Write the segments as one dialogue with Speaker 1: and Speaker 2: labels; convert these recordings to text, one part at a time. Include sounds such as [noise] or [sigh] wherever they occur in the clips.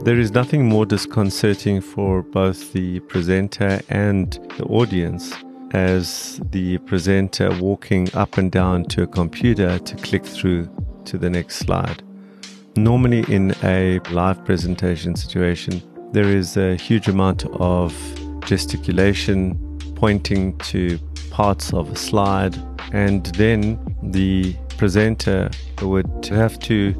Speaker 1: There is nothing more disconcerting for both the presenter and the audience as the presenter walking up and down to a computer to click through to the next slide. Normally, in a live presentation situation, there is a huge amount of gesticulation pointing to parts of a slide, and then the presenter would have to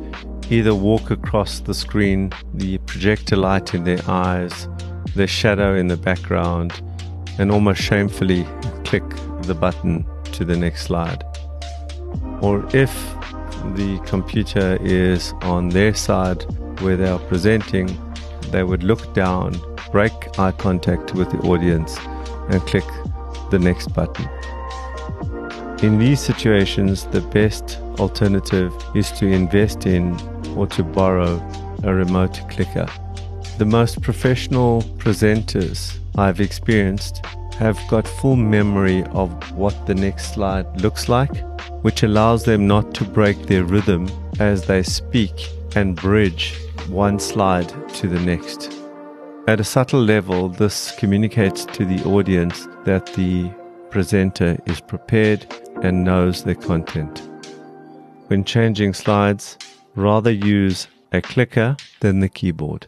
Speaker 1: either walk across the screen, the projector light in their eyes, the shadow in the background, and almost shamefully [laughs] click the button to the next slide. Or if the computer is on their side where they are presenting, they would look down, break eye contact with the audience, and click the next button. In these situations, the best alternative is to invest in or to borrow a remote clicker. The most professional presenters I've experienced have got full memory of what the next slide looks like, which allows them not to break their rhythm as they speak and bridge one slide to the next. At a subtle level, this communicates to the audience that the presenter is prepared and knows their content. When changing slides, rather use a clicker than the keyboard.